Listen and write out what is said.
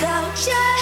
closure.